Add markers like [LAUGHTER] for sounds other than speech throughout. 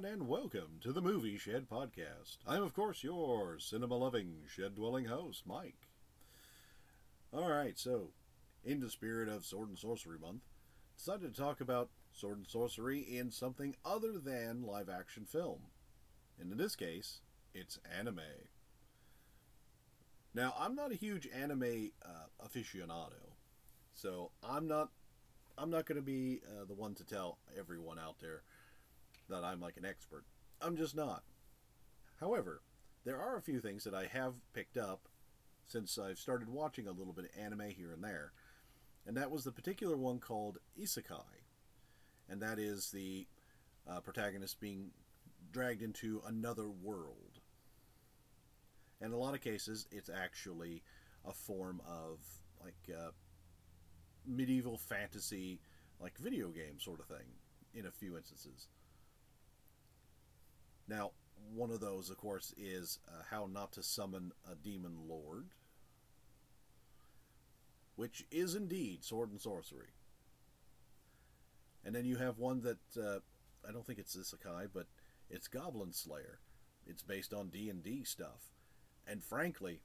everyone, and welcome to the Movie Shed Podcast. I'm, of course, your cinema loving, shed dwelling host, Mike. Alright, so, in the spirit of Sword and Sorcery Month, decided to talk about sword and sorcery in something other than live action film. And in this case, it's anime. Now, I'm not a huge anime uh, aficionado, so I'm not I'm not going to be uh, the one to tell everyone out there that I'm like an expert. I'm just not. However, there are a few things that I have picked up since I've started watching a little bit of anime here and there, and that was the particular one called Isekai, and that is the uh, protagonist being dragged into another world. In a lot of cases, it's actually a form of like uh, medieval fantasy, like video game sort of thing, in a few instances. Now, one of those, of course, is uh, how not to summon a demon lord, which is indeed sword and sorcery. And then you have one that uh, I don't think it's Isekai, but it's Goblin Slayer. It's based on D and D stuff, and frankly,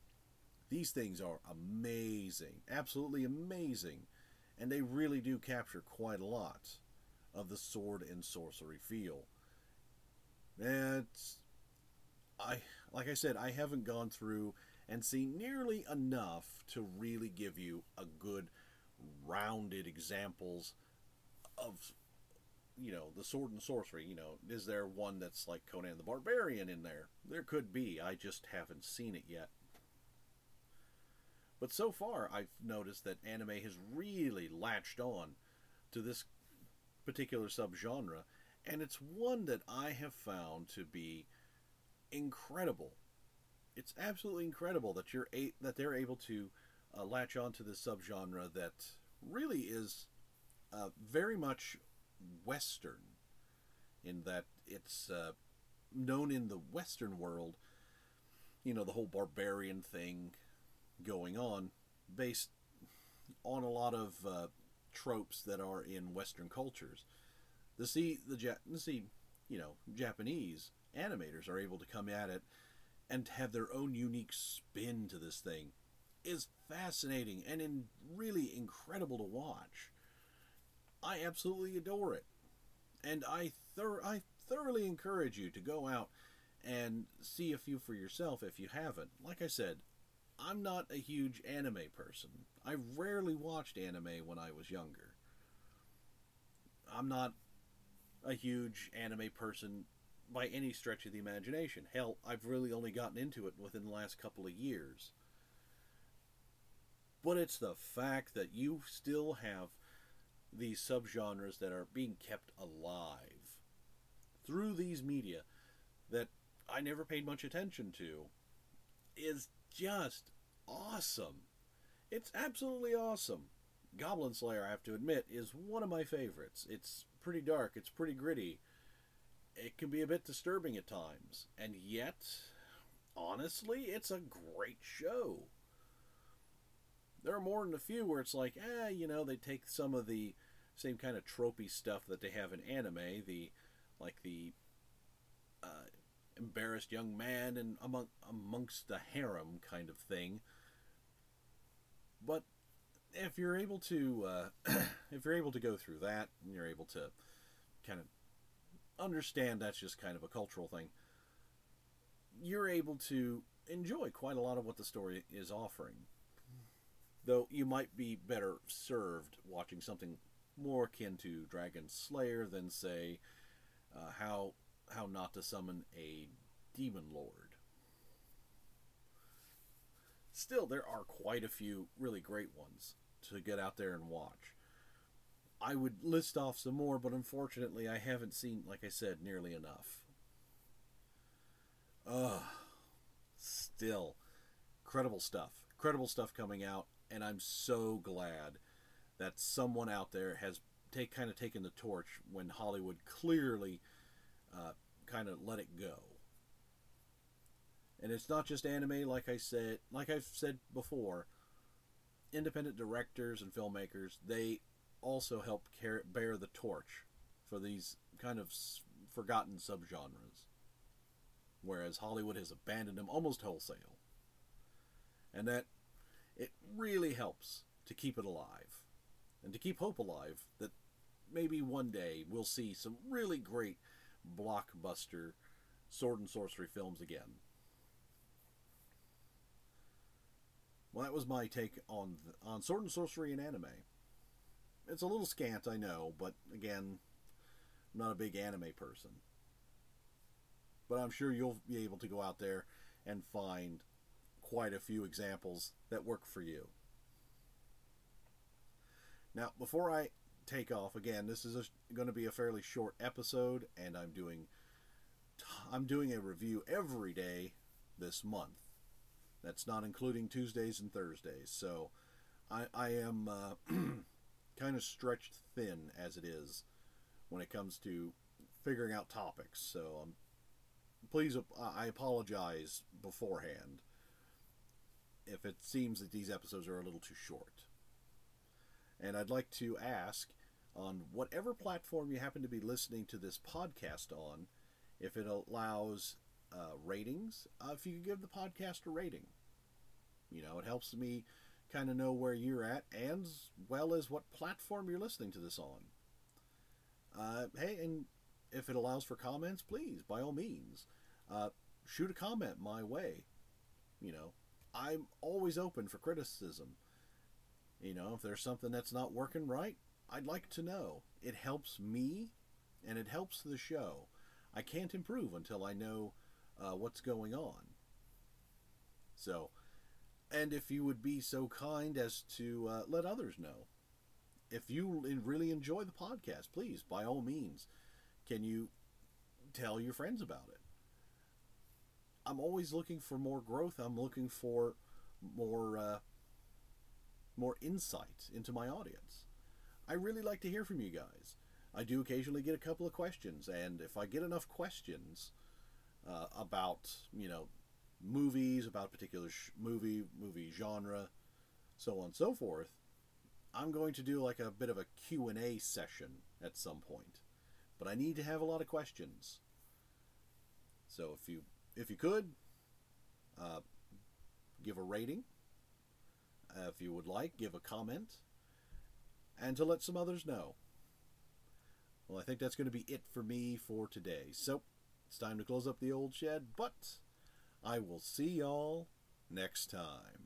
these things are amazing, absolutely amazing, and they really do capture quite a lot of the sword and sorcery feel. It's I like I said, I haven't gone through and seen nearly enough to really give you a good rounded examples of you know the sword and sorcery. You know is there one that's like conan the barbarian in there? There could be. I just haven't seen it yet. But so far i've noticed that anime has really latched on to this particular subgenre and it's one that i have found to be incredible it's absolutely incredible that you're a- that they're able to uh, latch onto this subgenre that really is uh, very much Western, in that it's uh, known in the Western world, you know, the whole barbarian thing going on, based on a lot of uh, tropes that are in Western cultures. The see the see, you know, Japanese animators are able to come at it and have their own unique spin to this thing is fascinating and in really incredible to watch. I absolutely adore it. And I, thor- I thoroughly encourage you to go out and see a few for yourself if you haven't. Like I said, I'm not a huge anime person. I rarely watched anime when I was younger. I'm not a huge anime person by any stretch of the imagination. Hell, I've really only gotten into it within the last couple of years. But it's the fact that you still have these subgenres that are being kept alive through these media that I never paid much attention to is just awesome. It's absolutely awesome. Goblin Slayer, I have to admit, is one of my favorites. It's pretty dark, it's pretty gritty. It can be a bit disturbing at times, and yet, honestly, it's a great show there are more than a few where it's like, eh, you know, they take some of the same kind of tropey stuff that they have in anime, the like the uh, embarrassed young man and among amongst the harem kind of thing. But if you're able to, uh, [CLEARS THROAT] if you're able to go through that, and you're able to kind of understand that's just kind of a cultural thing, you're able to enjoy quite a lot of what the story is offering though you might be better served watching something more akin to Dragon Slayer than say uh, how how not to summon a demon lord. Still, there are quite a few really great ones to get out there and watch. I would list off some more, but unfortunately, I haven't seen, like I said, nearly enough. Ugh. Still, credible stuff. Credible stuff coming out and I'm so glad that someone out there has take kind of taken the torch when Hollywood clearly uh, kind of let it go. And it's not just anime, like I said, like I've said before. Independent directors and filmmakers, they also help carry, bear the torch for these kind of forgotten subgenres, whereas Hollywood has abandoned them almost wholesale. And that it really helps to keep it alive and to keep hope alive that maybe one day we'll see some really great blockbuster sword and sorcery films again. Well, that was my take on on sword and sorcery and anime. It's a little scant, I know, but again, I'm not a big anime person. But I'm sure you'll be able to go out there and find quite a few examples that work for you. Now, before I take off again, this is going to be a fairly short episode, and I'm doing I'm doing a review every day this month. That's not including Tuesdays and Thursdays. So I, I am uh, [CLEARS THROAT] kind of stretched thin as it is when it comes to figuring out topics. So um, please, I apologize beforehand if it seems that these episodes are a little too short. And I'd like to ask on whatever platform you happen to be listening to this podcast on, if it allows uh, ratings, uh, if you could give the podcast a rating. You know, it helps me kind of know where you're at and as well as what platform you're listening to this on. Uh, hey, and if it allows for comments, please, by all means, uh, shoot a comment my way. You know, I'm always open for criticism. You know, if there's something that's not working right, I'd like to know. It helps me and it helps the show. I can't improve until I know uh, what's going on. So, and if you would be so kind as to uh, let others know. If you really enjoy the podcast, please, by all means, can you tell your friends about it? I'm always looking for more growth. I'm looking for more uh, more insight into my audience. I really like to hear from you guys. I do occasionally get a couple of questions, and if I get enough questions uh, about you know movies, about particular sh- movie, movie genre, so on and so forth, I'm going to do like a bit of a Q&A session at some point. But I need to have a lot of questions. So if you if you could uh, give a rating, uh, if you would like, give a comment, and to let some others know. Well, I think that's going to be it for me for today. So it's time to close up the old shed, but I will see y'all next time.